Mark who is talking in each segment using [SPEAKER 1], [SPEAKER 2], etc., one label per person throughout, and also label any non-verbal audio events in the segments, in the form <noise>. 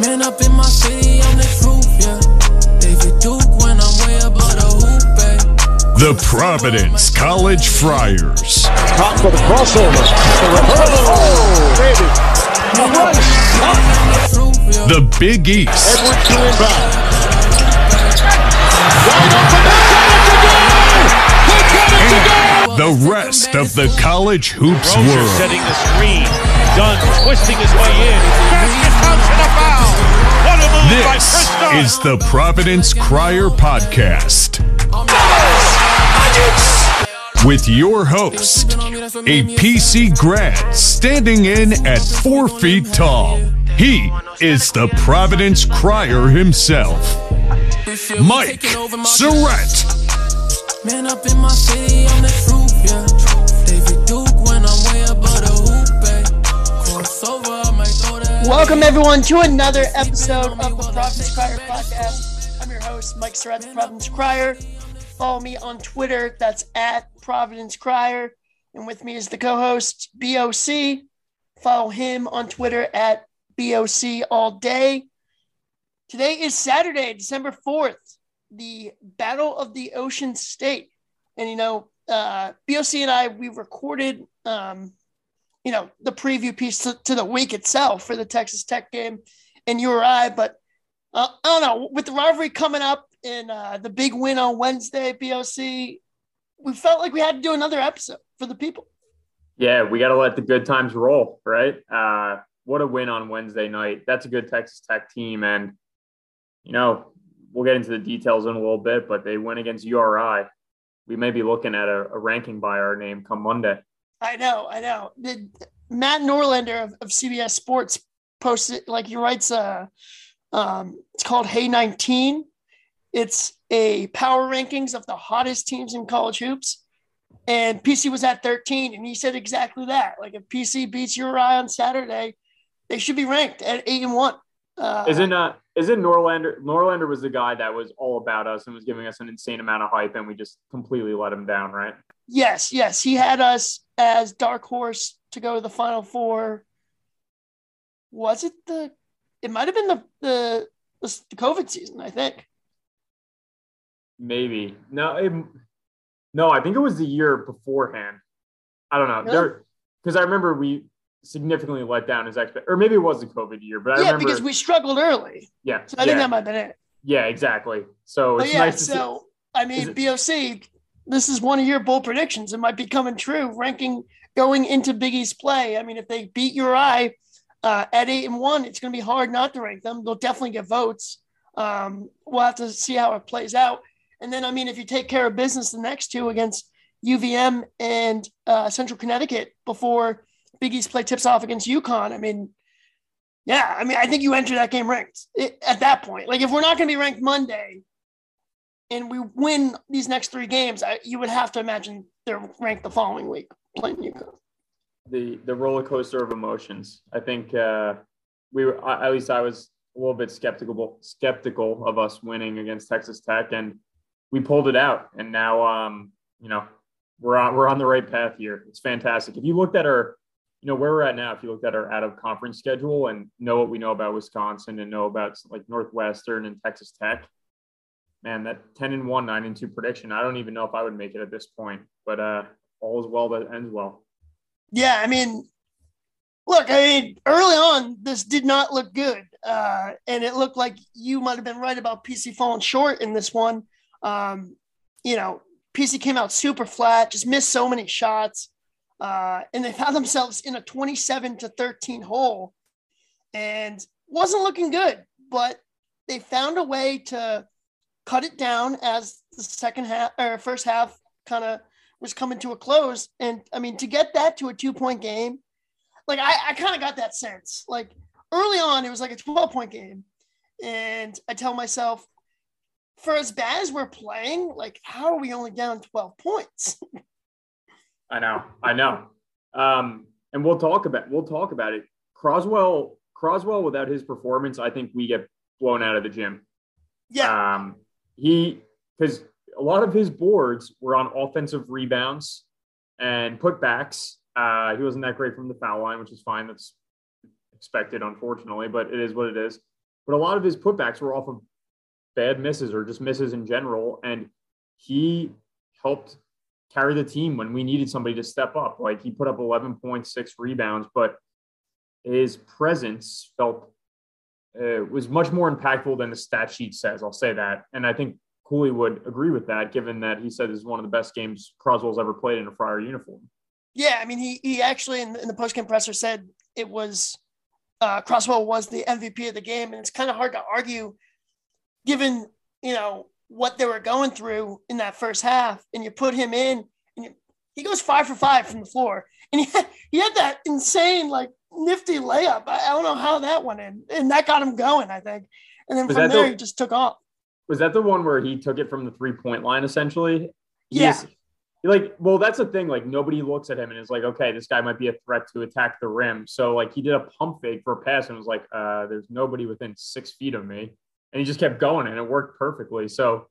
[SPEAKER 1] Man up in my city on the truth, yeah. David Duke when I'm way above the hoop, babe.
[SPEAKER 2] The Providence College Friars.
[SPEAKER 3] Top for the crossover. The reverse. Oh, baby. The run.
[SPEAKER 1] Truth.
[SPEAKER 2] The Big East.
[SPEAKER 3] Edwards to inbound. Wide open. He got it to go.
[SPEAKER 2] The rest of the college hoops
[SPEAKER 4] Rozier
[SPEAKER 2] world.
[SPEAKER 4] setting the screen. Dunn twisting his way in. Basket counts and a
[SPEAKER 2] This is the Providence Crier Podcast. With your host, a PC grad standing in at four feet tall. He is the Providence Crier himself, Mike Surette.
[SPEAKER 1] Man up in my city on the yeah.
[SPEAKER 5] Welcome everyone to another episode of the Providence Crier podcast. I'm your host, Mike Surette, Providence Crier. Follow me on Twitter. That's at Providence Crier. And with me is the co-host BOC. Follow him on Twitter at BOC all day. Today is Saturday, December 4th, the Battle of the Ocean State. And you know, uh, BOC and I, we recorded um, you know, the preview piece to, to the week itself for the Texas Tech game and URI. But uh, I don't know, with the rivalry coming up and uh, the big win on Wednesday, BOC, we felt like we had to do another episode for the people.
[SPEAKER 6] Yeah, we got to let the good times roll, right? Uh, what a win on Wednesday night. That's a good Texas Tech team. And, you know, we'll get into the details in a little bit, but they win against URI. We may be looking at a, a ranking by our name come Monday.
[SPEAKER 5] I know, I know. The, Matt Norlander of, of CBS Sports posted, like he writes, uh, um, it's called Hey 19. It's a power rankings of the hottest teams in college hoops. And PC was at 13, and he said exactly that. Like if PC beats URI on Saturday, they should be ranked at eight and one. Uh,
[SPEAKER 6] Isn't uh isn't Norlander Norlander was the guy that was all about us and was giving us an insane amount of hype and we just completely let him down, right?
[SPEAKER 5] yes, yes, he had us as dark horse to go to the final four. Was it the? It might have been the the the COVID season, I think.
[SPEAKER 6] Maybe. No, it, no, I think it was the year beforehand. I don't know.
[SPEAKER 5] Really?
[SPEAKER 6] There because I remember we significantly let down his expect or maybe it was the COVID year, but I
[SPEAKER 5] yeah,
[SPEAKER 6] remember
[SPEAKER 5] because we struggled early,
[SPEAKER 6] yeah,
[SPEAKER 5] so I think that might have been it.
[SPEAKER 6] yeah, exactly. So
[SPEAKER 5] But
[SPEAKER 6] it's
[SPEAKER 5] yeah,
[SPEAKER 6] nice to
[SPEAKER 5] so I mean, BOC, this is one of your bold predictions. It might be coming true. Ranking going into Big East play. I mean, if they beat URI uh, at eight and one, it's going to be hard not to rank them. They'll definitely get votes. Um, we'll have to see how it plays out. And then, I mean, if you take care of business the next two against UVM and uh, Central Connecticut before Big East play tips off against UConn, I mean, yeah, I mean, I think you enter that game ranked it, at that point. Like, if we're not going to be ranked Monday, and we win these next three games, I, you would have to imagine they're ranked the following week playing UConn.
[SPEAKER 6] the the roller coaster of emotions. I think uh, we were at least I was a little bit skeptical skeptical of us winning against Texas Tech, and we pulled it out. And now, um, you know, we're on we're on the right path here. It's fantastic. If you looked at our, you know, where we're at now, if you looked at our out of conference schedule and know what we know about Wisconsin and know about like Northwestern and Texas Tech. Man, that 10 and 1, 9 and 2 prediction. I don't even know if I would make it at this point, but uh all is well that ends well.
[SPEAKER 5] Yeah, I mean, look, I mean, early on, this did not look good. Uh, and it looked like you might have been right about PC falling short in this one. Um, you know, PC came out super flat, just missed so many shots. Uh, and they <laughs> found themselves in a 27 to 13 hole and wasn't looking good, but they found a way to cut it down as the second half or first half kind of was coming to a close. And I mean, to get that to a two point game, like I, I kind of got that sense. Like early on, it was like a 12 point game. And I tell myself, for as bad as we're playing, like, how are we only down 12 points? <laughs>
[SPEAKER 6] I know, I know. Um, and we'll talk about we'll talk about it. Croswell, Croswell, without his performance, I think we get blown out of the gym.
[SPEAKER 5] yeah.
[SPEAKER 6] Um, he because a lot of his boards were on offensive rebounds and putbacks. Uh, he wasn't that great from the foul line, which is fine. That's expected, unfortunately, but it is what it is. but a lot of his putbacks were off of bad misses or just misses in general. And he helped carry the team when we needed somebody to step up. Like he put up 11.6 rebounds, but his presence felt uh, was much more impactful than the stat sheet says. I'll say that. And I think Cooley would agree with that, given that he said this is one of the best games Croswell's ever played in a Friar uniform.
[SPEAKER 5] Yeah, I mean, he he actually in, in the post game presser said it was uh, Croswell was the MVP of the game, and it's kind of hard to argue, given you know what they were going through in that first half, and you put him in, and you, he goes five for five from the floor, and he had, he had that insane like nifty layup. I, I don't know how that went in, and that got him going, I think, and then
[SPEAKER 6] Was
[SPEAKER 5] from there
[SPEAKER 6] the-
[SPEAKER 5] he just took off.
[SPEAKER 6] Was that the one where he took it from the three point line essentially? He
[SPEAKER 5] Yeah.
[SPEAKER 6] is- like, well, that's the thing. Like, nobody looks at him and is like, okay, this guy might be a threat to attack the rim. So, like, he did a pump fake for a pass and was like, uh, there's nobody within six feet of me. And he just kept going and it worked perfectly. So,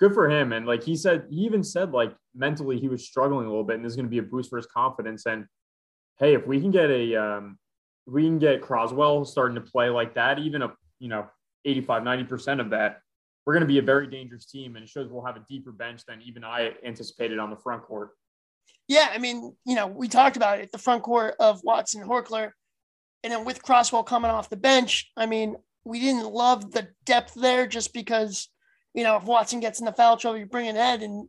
[SPEAKER 6] good for him. And like he said, he even said, like, mentally he was struggling a little bit and this is going to be a boost for his confidence. And hey, if we can get a, um, we can get Croswell starting to play like that, even a, you know, 85, 90% of that, we're going to be a very dangerous team. And it shows we'll have a deeper bench than even I anticipated on the front court.
[SPEAKER 5] Yeah, I mean, you know, we talked about it, the front court of Watson Horchler, and then with Croswell coming off the bench, I mean, we didn't love the depth there just because, you know, if Watson gets in the foul trouble, you bring in Ed, and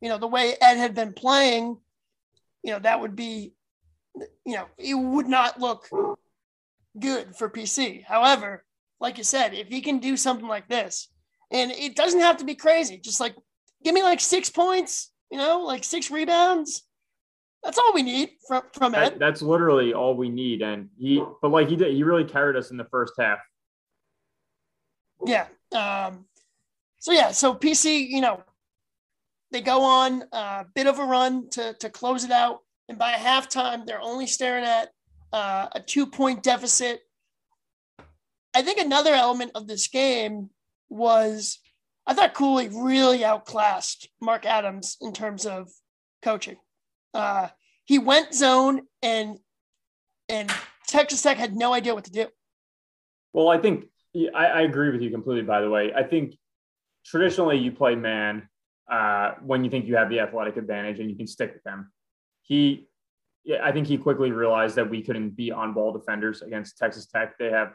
[SPEAKER 5] you know the way Ed had been playing, you know, that would be, you know, it would not look good for PC. However, like you said, if he can do something like this, and it doesn't have to be crazy, just like give me like six points, you know, like six rebounds. That's all we need from from
[SPEAKER 6] That,
[SPEAKER 5] Ed.
[SPEAKER 6] that's literally all we need. And he, but like he did, he really carried us in the first half.
[SPEAKER 5] Yeah. Um, so yeah, so PC, you know, they go on a bit of a run to to close it out, and by halftime, they're only staring at uh, a two point deficit. I think another element of this game was I thought Cooley really outclassed Mark Adams in terms of coaching. Uh, he went zone and and Texas Tech had no idea what to do.
[SPEAKER 6] Well, I think I, I agree with you completely. By the way, I think traditionally you play man uh, when you think you have the athletic advantage and you can stick with them. He, yeah, I think he quickly realized that we couldn't be on ball defenders against Texas Tech. They have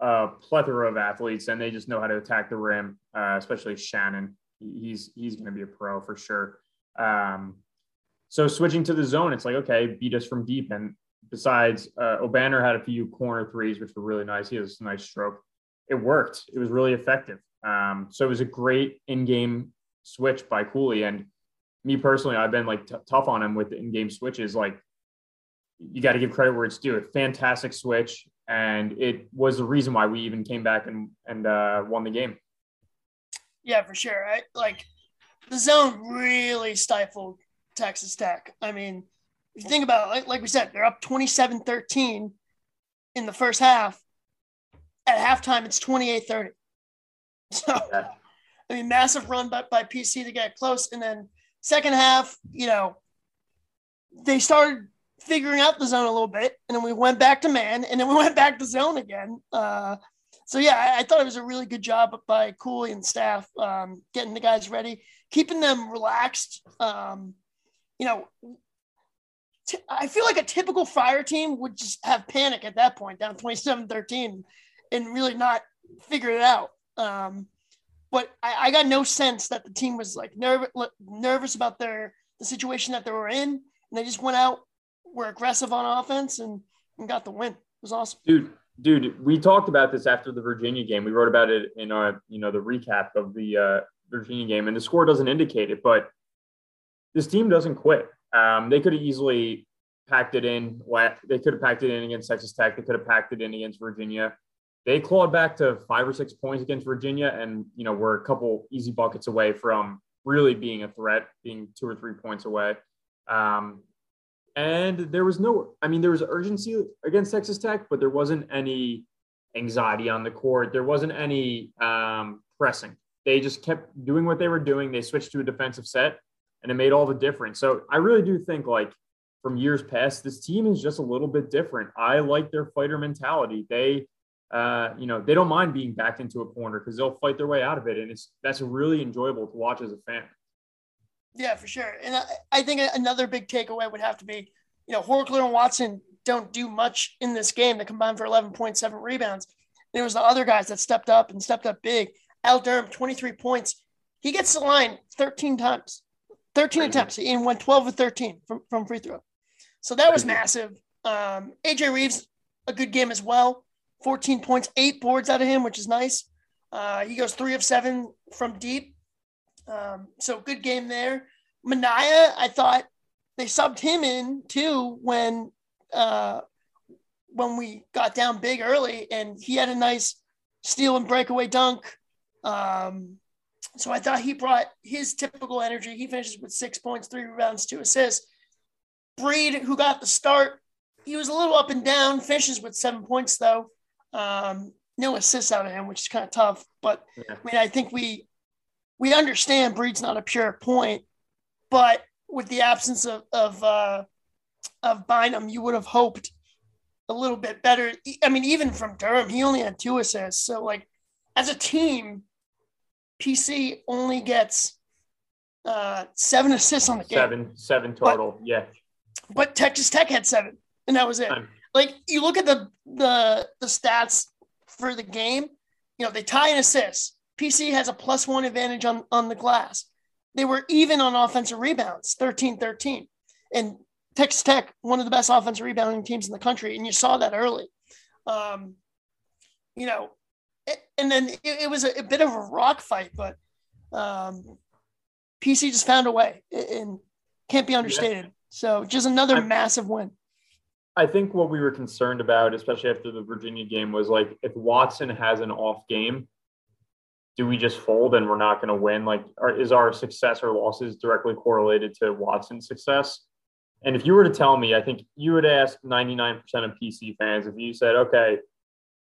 [SPEAKER 6] a plethora of athletes and they just know how to attack the rim, uh, especially Shannon. He's he's going to be a pro for sure. Um, so switching to the zone, it's like okay, beat us from deep. And besides, uh, Obanor had a few corner threes, which were really nice. He has a nice stroke. It worked. It was really effective. Um, so it was a great in-game switch by Cooley. And me personally, I've been like t- tough on him with the in-game switches. Like you got to give credit where it's due. A fantastic switch, and it was the reason why we even came back and and uh, won the game.
[SPEAKER 5] Yeah, for sure. I, like the zone really stifled Texas Tech. I mean, if you think about it, like, like we said, they're up 27 13 in the first half. At halftime, it's 28 30. <laughs> So,
[SPEAKER 6] Yeah.
[SPEAKER 5] I mean, massive run by, by PC to get close. And then, second half, you know, they started figuring out the zone a little bit. And then we went back to man, and then we <laughs> went back to zone again. Uh, so yeah, I, I thought it was a really good job by Cooley and staff um, getting the guys ready, keeping them relaxed. Um, you know, t- I feel like a typical Friar team would just have panic at that point, down 27-13, and really not figure it out. Um, but I, I got no sense that the team was like nervous nervous about their the situation that they were in, and they just went out, were aggressive on offense, and, and got the win. It was awesome.
[SPEAKER 6] dude dude we talked about this after the virginia game. We wrote about it in our you know the recap of the uh, virginia game and the score doesn't indicate it but this team doesn't quit. Um, they could have easily packed it in they could have packed it in against texas tech. They could have packed it in against virginia they clawed back to five or six points against virginia and you know we're a couple easy buckets away from really being a threat being two or three points away. Um, and there was no i mean there was urgency against texas tech but there wasn't any anxiety on the court. There wasn't any um, pressing. They just kept doing what they were doing. They switched to a defensive set and it made all the difference. So i really do think like from years past this team is just a little bit different. I like their fighter mentality. They uh, you know, they don't mind being backed into a corner because they'll fight their way out of it, and it's that's really enjoyable to watch as a fan.
[SPEAKER 5] Yeah, for sure. And I, I think another big takeaway would have to be, you know, Horchler and Watson don't do much in this game. They combined for 11.7 rebounds. There was the other guys that stepped up and stepped up big. Al Durham, 23 points. He gets the line 13 times, 13 Crazy. attempts, and went 12 of 13 from, from free throw. So that was massive. Um, AJ Reeves, a good game as well. 14 points, eight boards out of him, which is nice. Uh, he goes three of seven from deep. Um, so good game there. Minaya, I thought they subbed him in too when uh, when we got down big early, and he had a nice steal and breakaway dunk. Um, so I thought he brought his typical energy. He finishes with six points, three rebounds, two assists. Breed, who got the start, he was a little up and down. Finishes with seven points though. Um, no assists out of him, which is kind of tough. But yeah. I mean, I think we we understand Breed's not a pure point, but with the absence of of uh, of Bynum, you would have hoped a little bit better. I mean, even from Durham, he only had two assists. So, like, as a team, PC only gets uh, seven assists on the game.
[SPEAKER 6] Seven, seven total. But, yeah.
[SPEAKER 5] But Texas Tech had seven, and that was it. Like, you look at the the the stats for the game. You know, they tie in assists. PC has a plus one advantage on on the glass. They were even on offensive rebounds, 13 13. And Texas Tech, one of the best offensive rebounding teams in the country, and you saw that early. Um, you know, and then it, it was a, a, bit of a rock fight, but um, PC just found a way and can't be understated. So just another I, massive win.
[SPEAKER 6] I think what we were concerned about, especially after the Virginia game, was like if Watson has an off game, do we just fold and we're not going to win? Like, are, is our success or losses directly correlated to Watson's success? And if you were to tell me, I think you would ask 99% of PC fans if you said, okay,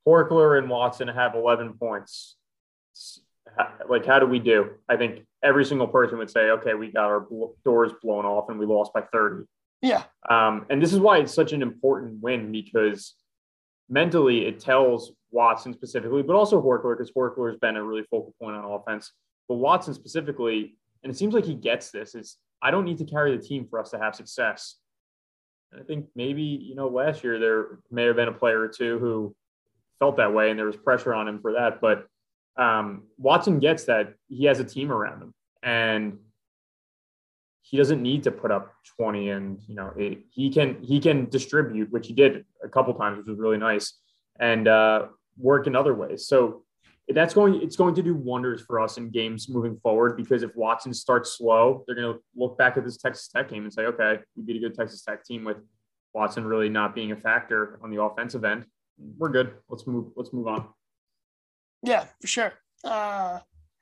[SPEAKER 6] Horchler and Watson have 11 points. Like, how do we do? I think every single person would say, okay, we got our doors blown off and we lost by 30.
[SPEAKER 5] Yeah.
[SPEAKER 6] Um, and this is why it's such an important win because mentally it tells Watson specifically, but also Horchler, because Horchler has been a really focal point on offense. But Watson specifically, and it seems like he gets this, is I don't need to carry the team for us to have success. And I think maybe, you know, last year there may have been a player or two who felt that way and there was pressure on him for that. But um, Watson gets that he has a team around him and he doesn't need to put up 20 and, you know, it, he can, he can distribute, which he did a couple times, which was really nice and uh, work in other ways. So that's going it's going to do wonders for us in games moving forward because if Watson starts slow, they're going to look back at this Texas Tech game and say, okay, we beat a good Texas Tech team with Watson really not being a factor on the offensive end. We're good. Let's move. Let's move on.
[SPEAKER 5] Yeah, for sure. Uh,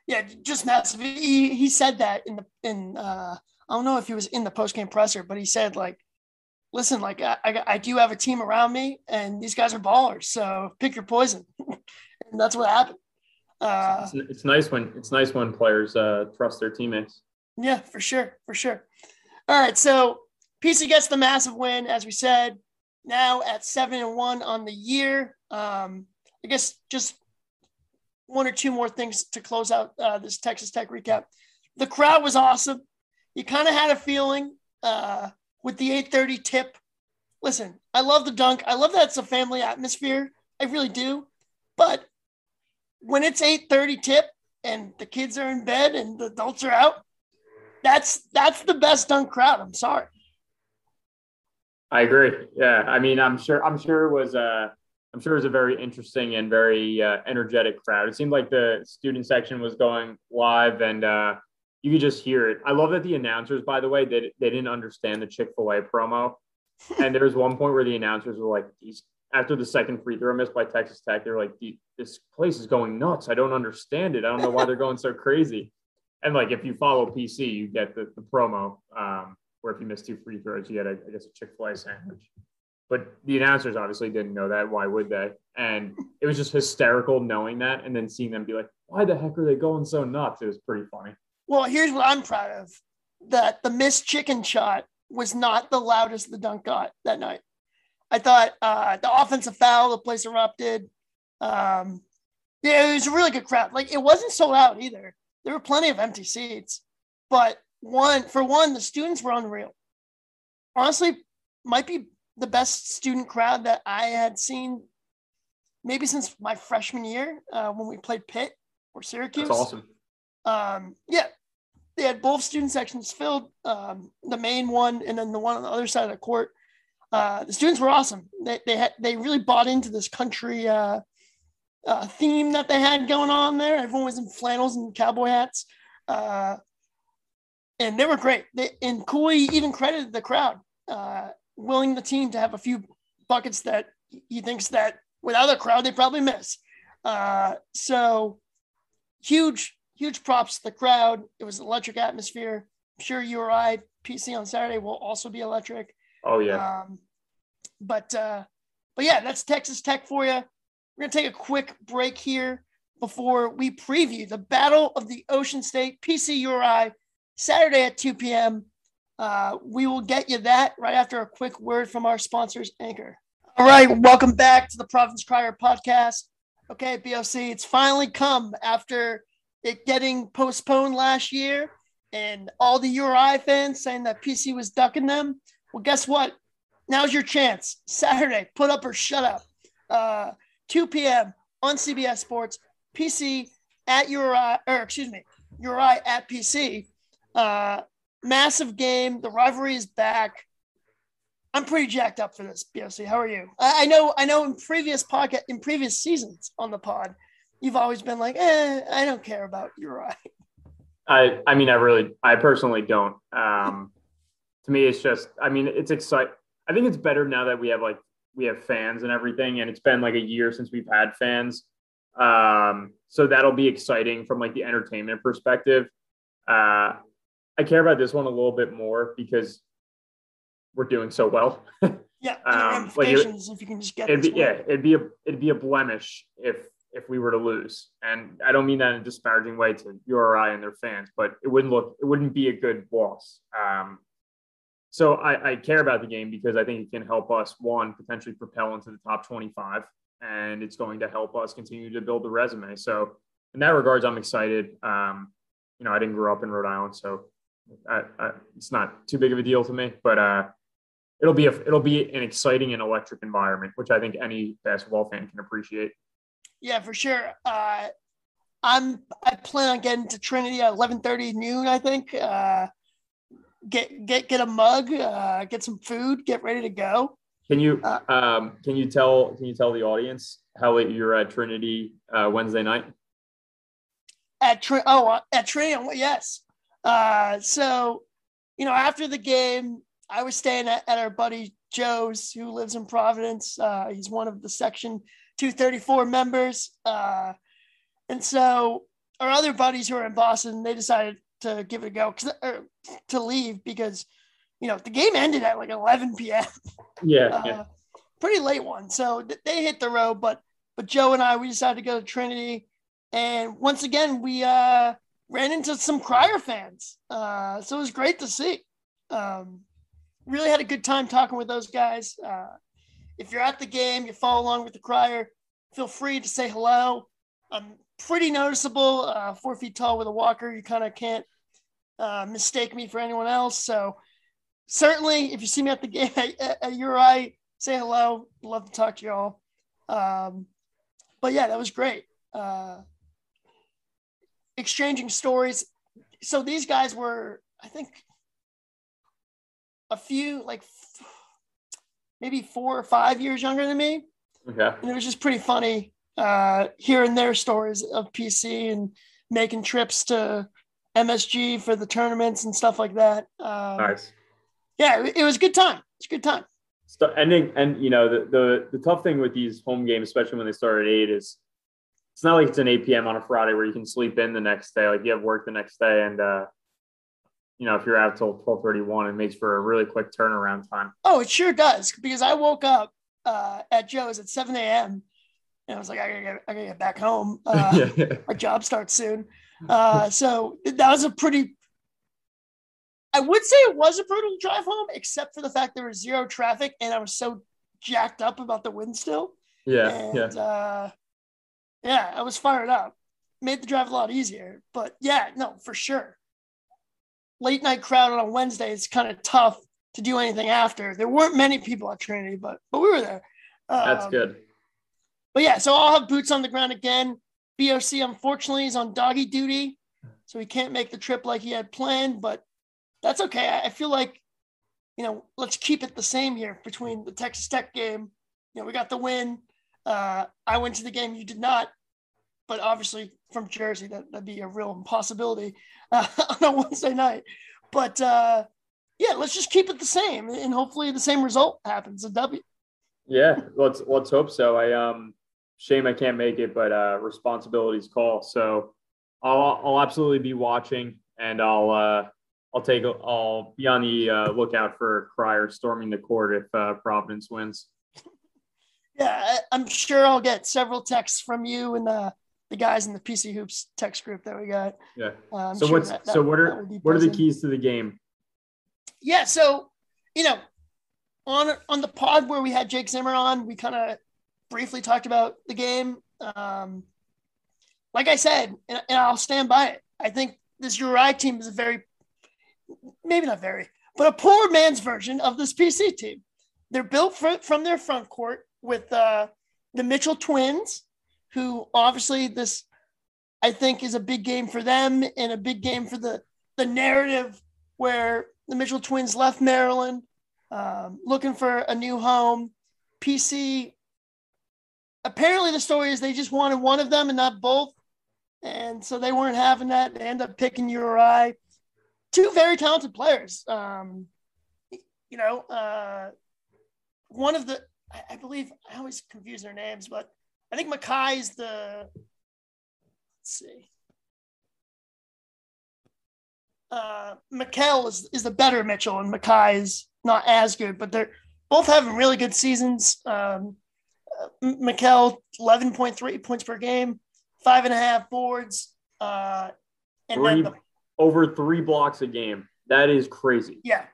[SPEAKER 5] yeah, just massive. He, he said that in the in uh, I don't know if he was in the post game presser, but he said like, listen, like I, I, I do have a team around me, and these guys are ballers. So pick your poison, <laughs> and that's what happened.
[SPEAKER 6] Uh, it's, it's, nice when it's nice when players uh, trust their teammates.
[SPEAKER 5] Yeah, for sure, for sure. All right, so PC gets the massive win, as we said. Now at seven and one on the year. Um, I guess just one or two more things to close out uh, this Texas Tech recap. The crowd was awesome. You kind of had a feeling uh, with the 8:30 tip. Listen, I love the dunk. I love that it's a family atmosphere. I really do. But when it's 8:30 tip and the kids are in bed and the adults are out, that's that's the best dunk crowd. I'm sorry.
[SPEAKER 6] I agree. Yeah, I mean, I'm sure. I'm sure it was. Uh, I'm sure it was a very interesting and very uh, energetic crowd. It seemed like the student section was going live, and uh, you could just hear it. I love that the announcers, by the way, they, they didn't understand the Chick Fil A promo, <laughs> and there was one point where the announcers were like, "These after the second free throw missed by Texas Tech, they're like, this place is going nuts. I don't understand it. I don't know why they're going so crazy. And like, if you follow PC, you get the, the promo um, where if you miss two free throws, you get, a, I guess, a Chick fil A sandwich. But the announcers obviously didn't know that. Why would they? And it was just hysterical knowing that and then seeing them be like, why the heck are they going so nuts? It was pretty funny.
[SPEAKER 5] Well, here's what I'm proud of that the missed chicken shot was not the loudest the dunk got that night. I thought uh, the offensive foul, the place erupted. Um, yeah, it was a really good crowd. Like it wasn't sold out either. There were plenty of empty seats, but one for one, the students were unreal. Honestly, might be the best student crowd that I had seen maybe since my freshman year uh, when we played Pitt or Syracuse.
[SPEAKER 6] That's awesome.
[SPEAKER 5] Um, yeah, they had both student sections filled, um, the main one and then the one on the other side of the court. Uh, the students were awesome. They they had they really bought into this country uh, uh, theme that they had going on there. Everyone was in flannels and cowboy hats, uh, and they were great. They, and Cooley even credited the crowd, uh, willing the team to have a few buckets that he thinks that without a crowd they probably miss. Uh, so huge huge props to the crowd. It was an electric atmosphere. I'm sure URI PC on Saturday will also be electric.
[SPEAKER 6] Oh yeah.
[SPEAKER 5] Um, but uh, but yeah, that's Texas Tech for you. We're gonna take a quick break here before we preview the Battle of the Ocean State PC URI Saturday at 2 p.m. Uh, we will get you that right after a quick word from our sponsors, Anchor. All right, welcome back to the Providence Crier podcast. Okay, BOC, it's finally come after it getting postponed last year and all the URI fans saying that PC was ducking them. Well, guess what? Now's your chance. Saturday, put up or shut up. Uh, 2 p.m. on CBS Sports, PC at URI, or excuse me, URI at PC. Uh, massive game. The rivalry is back. I'm pretty jacked up for this, BOC. How are you? I, I know, I know. In previous podcast, in previous seasons on the pod, you've always been like, eh, I don't care about URI.
[SPEAKER 6] I I mean I really I personally don't. Um, to me, it's just I mean it's exciting. I think it's better now that we have like we have fans and everything, and it's been like a year since we've had fans. Um, so that'll be exciting from like the entertainment perspective. Uh, I care about this one a little bit more because we're doing so well.
[SPEAKER 5] Yeah, <laughs>
[SPEAKER 6] Um, like,
[SPEAKER 5] if you can just get
[SPEAKER 6] it'd be, yeah, it'd be a it'd be a blemish if if we were to lose, and I don't mean that in a disparaging way to URI and their fans, but it wouldn't look it wouldn't be a good loss. Um, so I, I care about the game because I think it can help us one potentially propel into the top twenty five, and it's going to help us continue to build the resume. So in that regards, I'm excited. Um, you know, I didn't grow up in Rhode Island, so I, I, it's not too big of a deal to me, but uh, it'll be a, it'll be an exciting and electric environment, which I think any basketball fan can appreciate.
[SPEAKER 5] Yeah, for sure. Uh, I'm I plan on getting to Trinity at 11:30 noon. I think. Uh, get get get a mug, uh, get some food, get ready to go.
[SPEAKER 6] Can you
[SPEAKER 5] Uh,
[SPEAKER 6] um, can you tell can you tell the audience how late you're at Trinity uh, Wednesday night?
[SPEAKER 5] at Tr- oh uh, at Trinity. Yes. Uh, so you know, after the game, I was staying at, at our buddy Joe's, who lives in Providence. Uh, he's one of the Section 234 members, uh, and so our other buddies who are in Boston, they decided to give it a go or to leave because you know the game ended at like 11 p.m.
[SPEAKER 6] Yeah,
[SPEAKER 5] uh,
[SPEAKER 6] yeah.
[SPEAKER 5] pretty late one. So th- they hit the road, but but Joe and I we decided to go to Trinity, and once again we uh, ran into some Crier fans. Uh, so it was great to see. Um, really had a good time talking with those guys. Uh, if you're at the game, you follow along with the Crier, feel free to say hello. I'm pretty noticeable, uh, four feet tall with a walker. You kind of can't uh, mistake me for anyone else. So certainly, if you see me at the <laughs> game at, at URI, say hello. Love to talk to y'all. Um, but yeah, that was great. Uh, exchanging stories. So these guys were, I think, a few like f- maybe four or five years younger than me,
[SPEAKER 6] Okay.
[SPEAKER 5] and it was just pretty funny uh, hearing their stories of PC and making trips to MSG for the tournaments and stuff like that. Um,
[SPEAKER 6] Nice.
[SPEAKER 5] Yeah, it, it was a good time. It's a good time.
[SPEAKER 6] So, and then, and you know the, the the tough thing with these home games, especially when they start at eight, is it's not like it's an 8 p.m. on a Friday where you can sleep in the next day. Like you have work the next day, and uh, you know if you're out till 12:31, it makes for a really quick turnaround time.
[SPEAKER 5] Oh, it sure does. Because I woke up uh, at Joe's at 7 a.m. and I was like, I gotta get, I gotta get back home. <laughs> Uh, my job starts soon. Uh, so that was a pretty, I would say it was a brutal drive home, except for the fact there was zero traffic and I was so jacked up about the wind still.
[SPEAKER 6] Yeah. Yeah.
[SPEAKER 5] Uh, Yeah, I was fired up. Made the drive a lot easier. But yeah, no, for sure. Late night crowd on a Wednesday it's kind of tough to do anything after. There weren't many people at Trinity, but but we were there.
[SPEAKER 6] That's
[SPEAKER 5] Um,
[SPEAKER 6] good.
[SPEAKER 5] But yeah, so I'll have boots on the ground again. BOC unfortunately is on doggy duty, so he can't make the trip like he had planned, but that's okay. I I feel like, you know, let's keep it the same here between the Texas Tech game. You know, we got the win. Uh, I went to the game, you did not, but obviously from Jersey, that, that'd be a real impossibility uh, <laughs> on a Wednesday night. But uh, yeah, let's just keep it the same, and hopefully the same result happens. A W.
[SPEAKER 6] Yeah, let's let's hope so. I um shame I can't make it, but uh responsibilities call. So I'll I'll absolutely be watching and I'll uh I'll take I'll be on the uh, lookout for Crier storming the court if uh, Providence wins. <laughs>
[SPEAKER 5] Yeah, I'm sure I'll get several texts from you and uh, the guys in the PC Hoops text group that we got.
[SPEAKER 6] Yeah.
[SPEAKER 5] I'm
[SPEAKER 6] so
[SPEAKER 5] sure
[SPEAKER 6] what's
[SPEAKER 5] that- that-
[SPEAKER 6] so what are what are the keys to the game?
[SPEAKER 5] Yeah, so you know, on on the pod where we had Jake Zimmer on, we kind of briefly talked about the game. Um, like I said, and, and I'll stand by it. I think this Uri team is a very, maybe not very, but a poor man's version of this PC team. They're built fr- from their front court with uh, the Mitchell twins, who obviously this, I think, is a big game for them and a big game for the the narrative where the Mitchell twins left Maryland, um, looking for a new home. PC. Apparently, the story is they just wanted one of them and not both, and so they weren't having that. They end up picking Uri. Two very talented players. Um, you know, uh, one of the I, I believe I always confuse their names, but I think Makhi's the. Let's see. Uh, Makhel is, is the better Mitchell, and Makhi is not as good, but they're both having really good seasons. Um, uh, M- 11.3 points per game, five and a half boards. Uh, and
[SPEAKER 6] Three
[SPEAKER 5] then, the,
[SPEAKER 6] over three blocks a game. That is crazy.
[SPEAKER 5] yeah,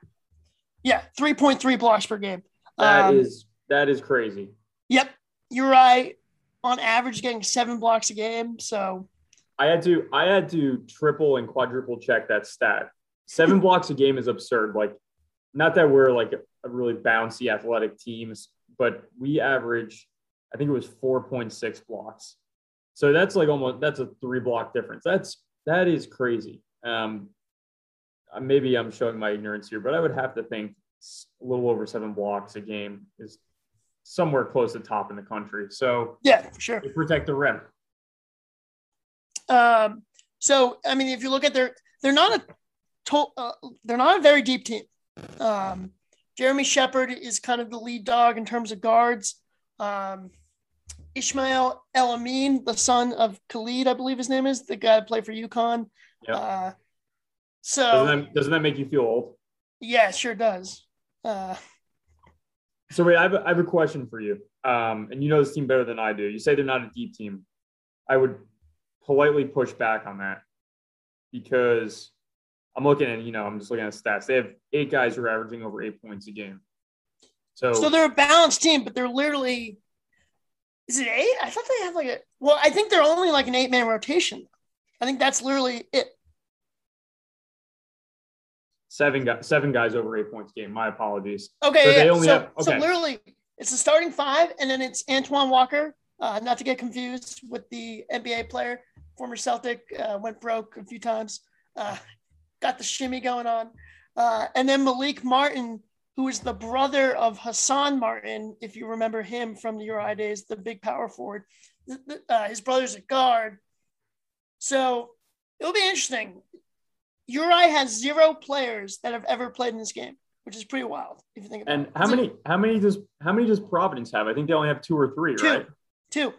[SPEAKER 5] yeah, 3.3 blocks per game.
[SPEAKER 6] That
[SPEAKER 5] Um,
[SPEAKER 6] is that is crazy.
[SPEAKER 5] Yep, you're right. On average, getting seven blocks a game. So
[SPEAKER 6] I had to I had to triple and quadruple check that stat. Seven <laughs> blocks a game is absurd. Like, not that we're like a really bouncy athletic teams, but we average, I think it was four point six blocks. So that's like almost that's a three block difference. That's that is crazy. Um, uh, maybe I'm showing my ignorance here, but I would have to think a little over seven blocks a game is somewhere close to top in the country. So
[SPEAKER 5] yeah, sure.
[SPEAKER 6] protect the rim.
[SPEAKER 5] Um, so I mean, if you look at their, they're not a, to, uh, they're not a very deep team. Um, Jeremy Sheppard is kind of the lead dog in terms of guards. Um, Ishmael El Amin, the son of Khalid, I believe his name is, the guy that played for UConn.
[SPEAKER 6] Yep.
[SPEAKER 5] Uh, so
[SPEAKER 6] Doesn't that, doesn't that make you feel old?
[SPEAKER 5] yeah, sure does. Uh,
[SPEAKER 6] So wait, I have, a, I have a question for you. Um, and you know this team better than I do. You say they're not a deep team. I would politely push back on that because I'm looking at, you know, I'm just looking at stats. They have eight guys who are averaging over eight points a game. So,
[SPEAKER 5] So they're a balanced team, but they're literally is it eight? I thought they have like a well, I think they're only like an eight man rotation. I think that's literally it.
[SPEAKER 6] Seven guys, seven guys over eight points game. My apologies.
[SPEAKER 5] Okay,
[SPEAKER 6] So
[SPEAKER 5] yeah.
[SPEAKER 6] they only
[SPEAKER 5] so,
[SPEAKER 6] have-
[SPEAKER 5] so
[SPEAKER 6] okay.
[SPEAKER 5] literally it's the starting five, and then it's Antwan Walker, uh, not to get confused with the NBA player, former Celtic, uh, went broke a few times, uh, got the shimmy going on, uh, and then Malik Martin, who is the brother of Hassan Martin, if you remember him from the Uri days, the big power forward. Uh, his brother's a guard, so it'll be interesting. Uri has zero players that have ever played in this game, which is pretty wild if you think about
[SPEAKER 6] And
[SPEAKER 5] it.
[SPEAKER 6] how
[SPEAKER 5] Zero.
[SPEAKER 6] many, how many does, how many does Providence have? I think they only have two or three,
[SPEAKER 5] Two.
[SPEAKER 6] right?
[SPEAKER 5] Two.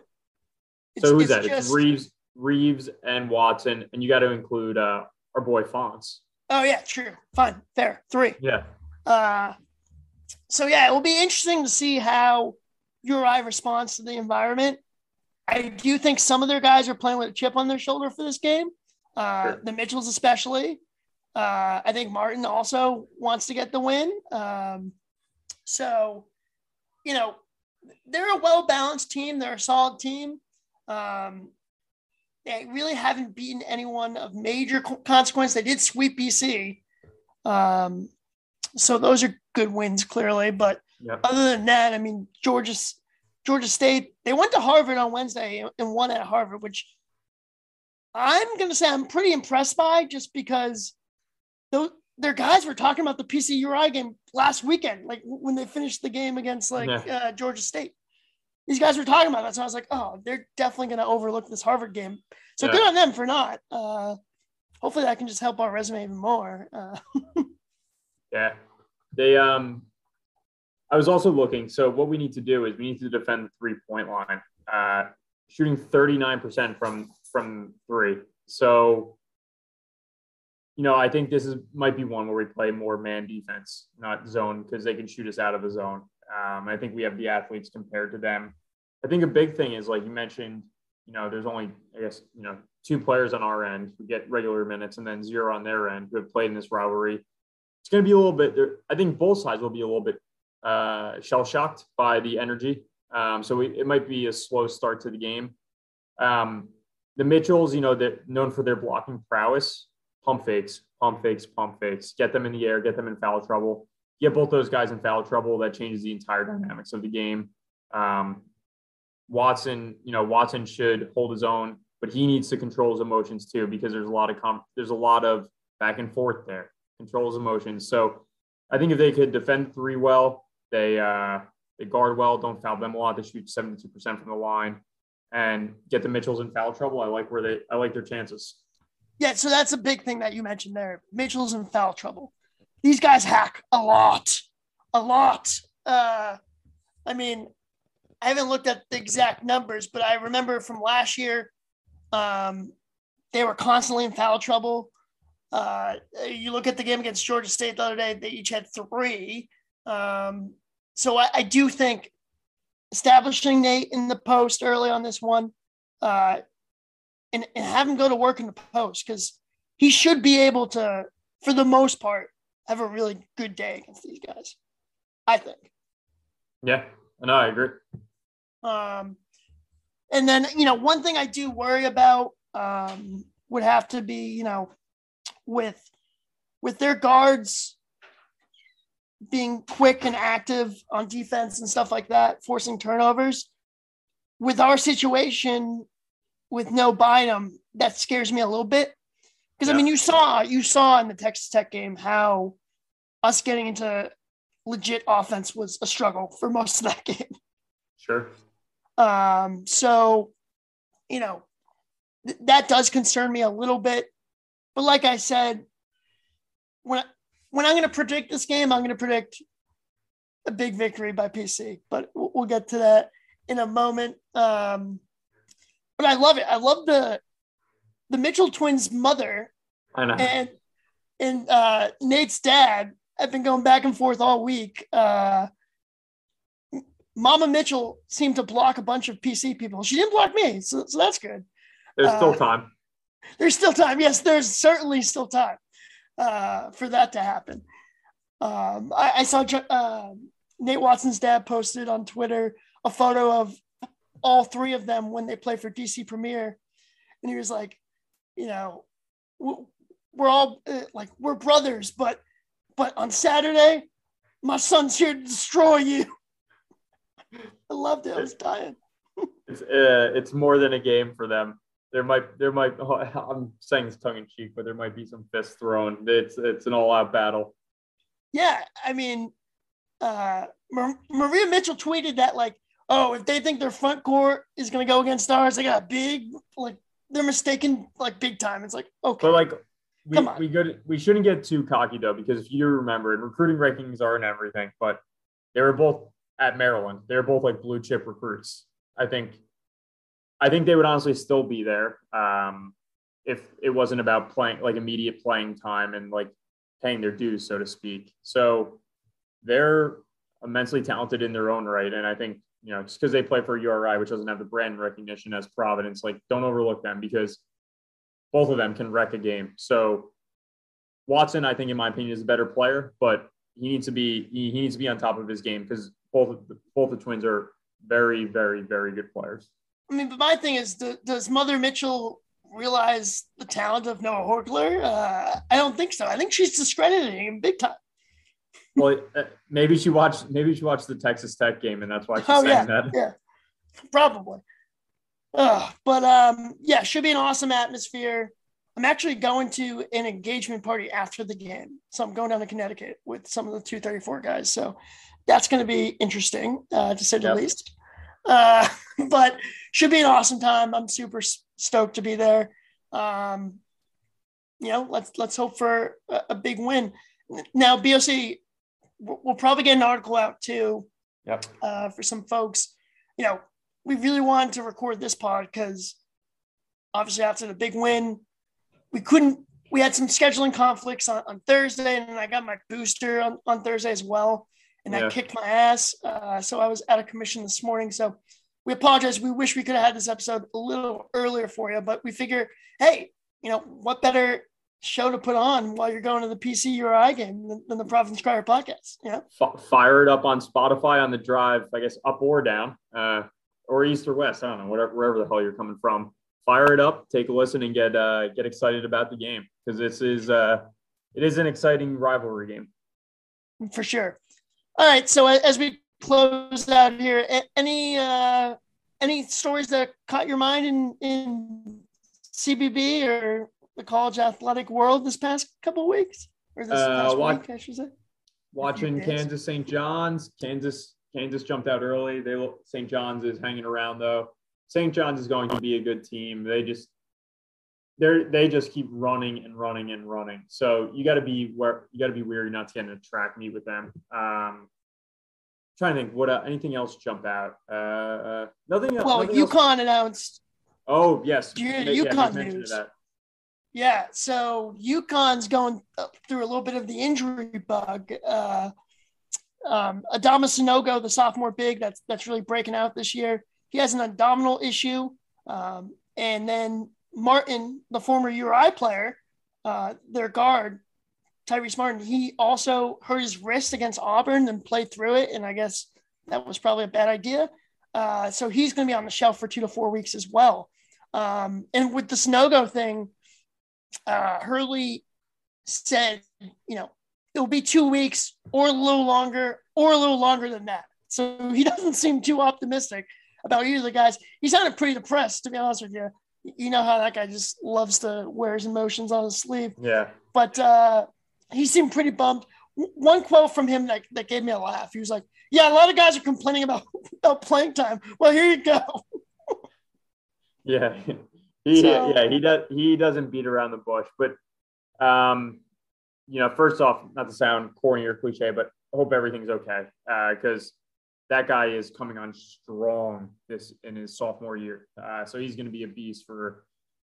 [SPEAKER 6] So who's
[SPEAKER 5] it's
[SPEAKER 6] that? It's Reeves, Reeves and Watson, and you got to include uh, our boy Fonts.
[SPEAKER 5] Oh yeah, true. Fine, fair. Three.
[SPEAKER 6] Yeah.
[SPEAKER 5] Uh, so yeah, it will be interesting to see how Uri responds to the environment. I do think some of their guys are playing with a chip on their shoulder for this game. Uh,
[SPEAKER 6] Sure.
[SPEAKER 5] The Mitchells, especially. Uh, I think Martin also wants to get the win. Um, so, you know, they're a well balanced team. They're a solid team. Um, they really haven't beaten anyone of major consequence. They did sweep BC. Um, so those are good wins, clearly. But yep. other than that, I mean, Georgia, Georgia State, they went to Harvard on Wednesday and won at Harvard, which I'm going to say I'm pretty impressed by just because those, their guys were talking about the PC URI game last weekend, like when they finished the game against like yeah. uh, Georgia State. These guys were talking about that, so I was like, oh, they're definitely going to overlook this Harvard game. So yeah. good on them for not. Uh, hopefully, that can just help our resume even more. Uh, <laughs>
[SPEAKER 6] yeah, they. Um, I was also looking. So what we need to do is we need to defend the three point line. Uh, shooting thirty nine percent from from three. So you know, I think this is might be one where we play more man defense, not zone, because they can shoot us out of the zone. Um, I think we have the athletes compared to them. I think a big thing is like you mentioned, you know, there's only I guess you know two players on our end who get regular minutes, and then zero on their end who have played in this rivalry. It's going to be a little bit. I think both sides will be a little bit uh, shell shocked by the energy. Um, so we, it might be a slow start to the game. Um, the Mitchells, you know, they're known for their blocking prowess pump fakes, pump fakes, pump fakes, get them in the air, get them in foul trouble. Get both those guys in foul trouble. That changes the entire dynamics of the game. Um, Watson, you know, Watson should hold his own, but he needs to control his emotions too because there's a lot of comp- there's a lot of back and forth there. Control his emotions. So I think if they could defend three well, they uh, they guard well, don't foul them a lot. They shoot 72% from the line and get the Mitchells in foul trouble. I like where they I like their chances.
[SPEAKER 5] Yeah, so that's a big thing that you mentioned there. Mitchell's in foul trouble. These guys hack a lot, a lot. Uh, I mean, I haven't looked at the exact numbers, but I remember from last year, um, they were constantly in foul trouble. Uh, you look at the game against Georgia State the other day; they each had three. Um, so I, I, do think establishing Nate in the post early on this one uh, and, and have him go to work in the post because he should be able to, for the most part, have a really good day against these guys. I think.
[SPEAKER 6] Yeah, no, I agree.
[SPEAKER 5] Um, and then you know one thing I do worry about um, would have to be you know with with their guards being quick and active on defense and stuff like that, forcing turnovers. With our situation, with no Bynum, that scares me a little bit. Because yeah. I mean, you saw you saw in the Texas Tech game how us getting into legit offense was a struggle for most of that <laughs> game.
[SPEAKER 6] Sure.
[SPEAKER 5] Um, so, you know, th- that does concern me a little bit. But like I said, when when I'm going to predict this game, I'm going to predict a big victory by PC. But we'll, get to that in a moment. Um, but I love it. I love the the Mitchell twins' mother and and uh, Nate's dad I've been going back and forth all week. Uh, Mama Mitchell seemed to block a bunch of PC people. She didn't block me, so, so that's good.
[SPEAKER 6] There's still uh, time.
[SPEAKER 5] There's still time. Yes, there's certainly still time uh, for that to happen. Um, I, I, saw uh, Nate Watson's dad posted on Twitter a photo of all three of them when they play for DC Premier. And he was like, you know, we're all uh, like, we're brothers, but, but on Saturday, my son's here to destroy you. <laughs> I loved it. I was dying.
[SPEAKER 6] it's, uh, it's more than a game for them. There might, there might, <laughs> I'm saying this tongue in cheek, but there might be some fists thrown. It's, it's an all out battle.
[SPEAKER 5] Yeah. I mean, uh, Maria Mitchell tweeted that like oh, if they think their front court is going to go against ours, they got big, like they're mistaken, like big time. It's like, okay.
[SPEAKER 6] But like, we, Come on. we good. We shouldn't get too cocky though, because if you remember, and recruiting rankings aren't everything, but they were both at Maryland. They were both like blue chip recruits. I think, I think they would honestly still be there um, if it wasn't about playing like immediate playing time and like paying their dues, so to speak. So they're immensely talented in their own right, and I think you know, just because they play for URI, which doesn't have the brand recognition as Providence, like don't overlook them because both of them can wreck a game. So Watson, I think, in my opinion, is a better player, but he needs to be he, he needs to be on top of his game because both the, both the twins are very, very, very good players.
[SPEAKER 5] I mean, but my thing is, do, does Mother Mitchell realize the talent of Noah Horchler? Uh, I don't think so. I think she's discrediting him big time.
[SPEAKER 6] Well, uh, maybe she watched maybe she watched the Texas Tech game, and that's why she's
[SPEAKER 5] Oh
[SPEAKER 6] saying
[SPEAKER 5] yeah,
[SPEAKER 6] that.
[SPEAKER 5] yeah, probably. Uh, but um, yeah, should be an awesome atmosphere. I'm actually going to an engagement party after the game, so I'm going down to Connecticut with some of the 234 guys. So that's going to be interesting, uh, to say the
[SPEAKER 6] Yep.
[SPEAKER 5] least. Uh, <laughs> but should be an awesome time. I'm super stoked to be there. Um, you know, let's let's hope for a, a big win. Now, BOC, we'll we'll probably get an article out too
[SPEAKER 6] Yep.
[SPEAKER 5] uh, for some folks. You know, we really wanted to record this pod because obviously after the big win, we couldn't. We had some scheduling conflicts on, on Thursday, and I got my booster on, on Thursday as well, and
[SPEAKER 6] Yeah.
[SPEAKER 5] kicked my ass. Uh, so I was out of commission this morning. So we apologize. We wish we could have had this episode a little earlier for you, but we figure, hey, you know, what better show to put on while you're going to the PC URI game than, than the Providence Crier podcast? Know?
[SPEAKER 6] F- fire it up on Spotify on the drive, I guess up or down, uh, or east or west. I don't know, whatever wherever the hell you're coming from. Fire it up, take a listen, and get uh, get excited about the game because this is uh, it is an exciting rivalry game.
[SPEAKER 5] for sure. All right, so as we close out here, any uh, any stories that caught your mind in in CBB or the college athletic world this past couple of weeks, or this
[SPEAKER 6] Uh,
[SPEAKER 5] past
[SPEAKER 6] what-
[SPEAKER 5] week, I should say?
[SPEAKER 6] Watching. Kansas St. John's, Kansas Kansas jumped out early. They look- St. John's is hanging around though. St. John's is going to be a good team. They just they're they just keep running and running and running. So you got to be where you got to be weary not to get in a track meet with them. Um, trying to think what uh, anything else jump out. Uh, uh, nothing.
[SPEAKER 5] Well,
[SPEAKER 6] nothing else-
[SPEAKER 5] UConn announced,
[SPEAKER 6] Oh yes, Yeah, yeah,
[SPEAKER 5] UConn
[SPEAKER 6] mentioned
[SPEAKER 5] news. yeah. So UConn's going through a little bit of the injury bug. Uh, um, Adama Sanogo, the sophomore big, that's that's really breaking out this year. He has an abdominal issue, um, and then Martin, the former URI player, uh, their guard, Tyrese Martin, he also hurt his wrist against Auburn and played through it, and I guess that was probably a bad idea. Uh, so he's going to be on the shelf for two to four weeks as well. Um, and with the Sanogo thing, uh, Hurley said, you know, it'll be two weeks or a little longer or a little longer than that. So he <laughs> doesn't seem too optimistic about either of the guys. He sounded pretty depressed, to be honest with you. You know how that guy just loves to wear his emotions on his sleeve.
[SPEAKER 6] Yeah,
[SPEAKER 5] But uh, he seemed pretty bummed. One quote from him that, that gave me a laugh. He was like, Yeah, a lot of guys are complaining about, <laughs> about playing time. Well, here you go. <laughs>
[SPEAKER 6] yeah, <laughs> he
[SPEAKER 5] So-
[SPEAKER 6] yeah he does he doesn't beat around the bush, but um, you know, first off, not to sound corny or cliche, but I hope everything's okay Uh, because that guy is coming on strong this in his sophomore year, uh, so he's going to be a beast for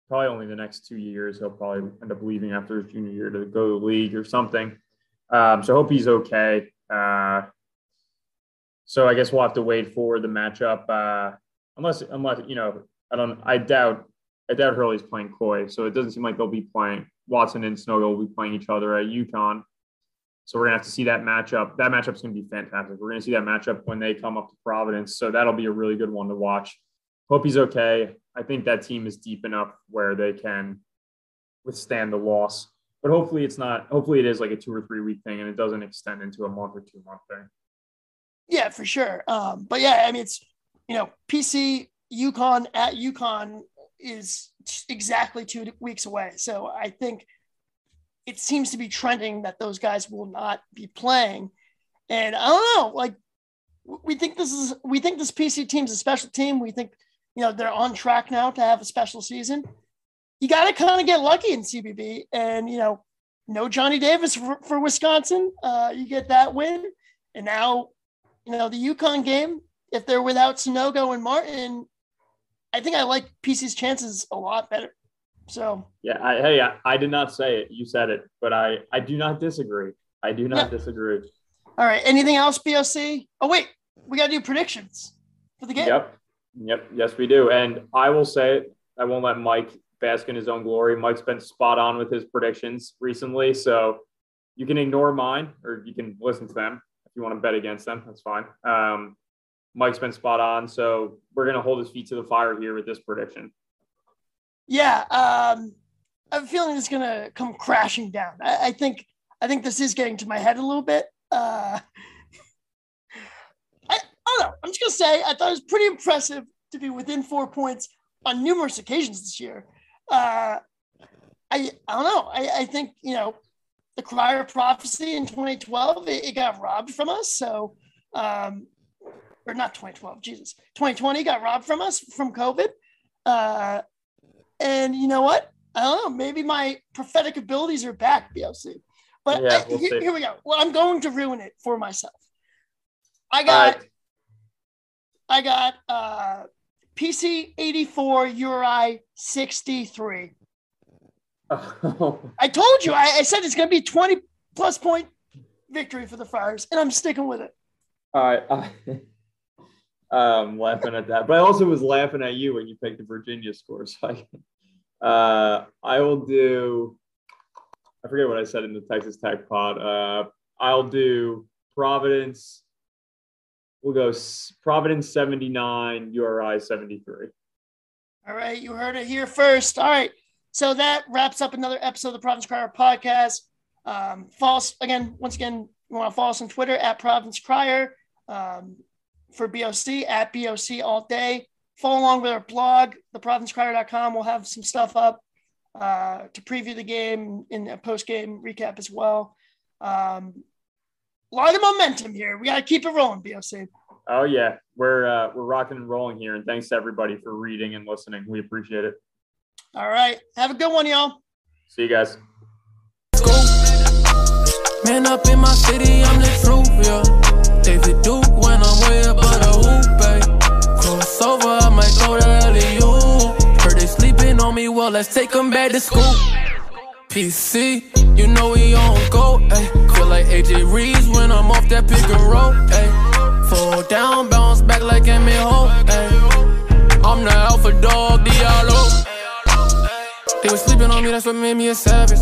[SPEAKER 6] probably only the next two years. He'll probably end up leaving after his junior year to go to the league or something. Um, so I hope he's okay. Uh, so I guess we'll have to wait for the matchup, uh, unless unless you know I don't I doubt I doubt Hurley's playing Coy, so it doesn't seem like they'll be playing Watson and Sanogo will be playing each other at UConn. So we're gonna have to see that matchup. That matchup's gonna be fantastic. We're gonna see that matchup when they come up to Providence. So that'll be a really good one to watch. Hope he's okay. I think that team is deep enough where they can withstand the loss. But hopefully it's not. Hopefully it is like a two or three week thing, and it doesn't extend into a month or two month thing.
[SPEAKER 5] Yeah, for sure. Um, but yeah, I mean, it's you know, PC UConn at UConn is exactly two weeks away. So I think it seems to be trending that those guys will not be playing. And I don't know, like we think this is we think this PC team's a special team. We think you know they're on track now to have a special season. You got to kind of get lucky in CBB, and you know, no Johnny Davis for, for Wisconsin. Uh, you get that win, and now you know, the UConn game, if they're without Sanogo and Martin, I think I like PC's chances a lot better. So
[SPEAKER 6] Yeah, I, hey, I, I did not say it. You said it, but I I do not disagree. I do not
[SPEAKER 5] Yeah.
[SPEAKER 6] disagree.
[SPEAKER 5] all right. Anything else, BOC? Oh wait, we gotta do predictions for the game.
[SPEAKER 6] Yep. Yep. Yes, we do. And I will say it. I won't let Mike bask in his own glory. Mike's been spot on with his predictions recently. So you can ignore mine or you can listen to them if you want to bet against them. That's fine. Um, Mike's been spot on. So we're gonna hold his feet to the fire here with this prediction.
[SPEAKER 5] Yeah, um, I have a feeling it's gonna come crashing down. I, I think I think this is getting to my head a little bit. Uh, <laughs> I, I don't know. I'm just gonna say I thought it was pretty impressive to be within four points on numerous occasions this year. Uh, I I don't know. I, I think you know the Crier prophecy in 2012 it, it got robbed from us. So um, or not 2012, Jesus, 2020 got robbed from us from COVID. Uh, and you know what? I don't know. Maybe my prophetic abilities are back, BOC. But
[SPEAKER 6] Yeah,
[SPEAKER 5] I-
[SPEAKER 6] we'll
[SPEAKER 5] here, here we go. Well, I'm going to ruin it for myself. I got, I got uh, PC 84, URI 63.
[SPEAKER 6] right. <laughs>
[SPEAKER 5] I told you. I, I said it's going to be 20 plus point victory for the Friars, and I'm sticking with it.
[SPEAKER 6] All right. <laughs> I'm laughing at that, but I also was laughing at you when you picked the Virginia score. <laughs> So I, uh, I will do. I forget what I said in the Texas Tech pod. Uh, I'll do Providence. We'll go Providence 79, URI 73.
[SPEAKER 5] All right, you heard it here first. All right, so that wraps up another episode of the Providence Crier podcast. Um, us again. Once again, you want to follow us on Twitter at Providence Crier um, for BOC at BOC all day. Follow along with our blog, theprovidencecrier.com. We'll have some stuff up uh, to preview the game in a post game recap as well. Um, a lot of momentum here. We got to keep it rolling, BOC.
[SPEAKER 6] Oh yeah, we're uh, we're rocking and rolling here, and thanks to everybody for reading and listening. We appreciate it.
[SPEAKER 5] All right, have a good one, y'all.
[SPEAKER 6] See you guys.
[SPEAKER 1] Man up in my city, I'm the truth, yeah. David Duke when I'm way above the hoop, ayy. Crossover, I might go to LEU. Heard they sleeping on me, well, let's take them back to school. PC, you know we on go, ayy. Feel like AJ Reeves when I'm off that pick and roll, ayy. Fall down, bounce back like Emmitt Holt, ayy. I'm the alpha dog, Diallo. They was sleeping on me, that's what made me a savage.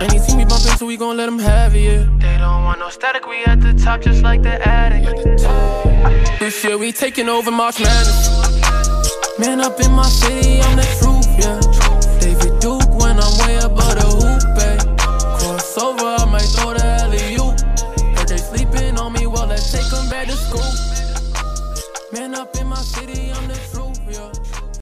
[SPEAKER 1] Anything we bump into, we gon' let them have it, yeah. They don't want no static, we at the top just like the attic. This year we taking over March Madness. Man up in my city, I'm the truth, yeah. David Duke when I'm way above the hoop, eh. Cross over, I might throw the alley you. Heard they sleeping on me, well, let's take them back to school. Man up in my city, I'm the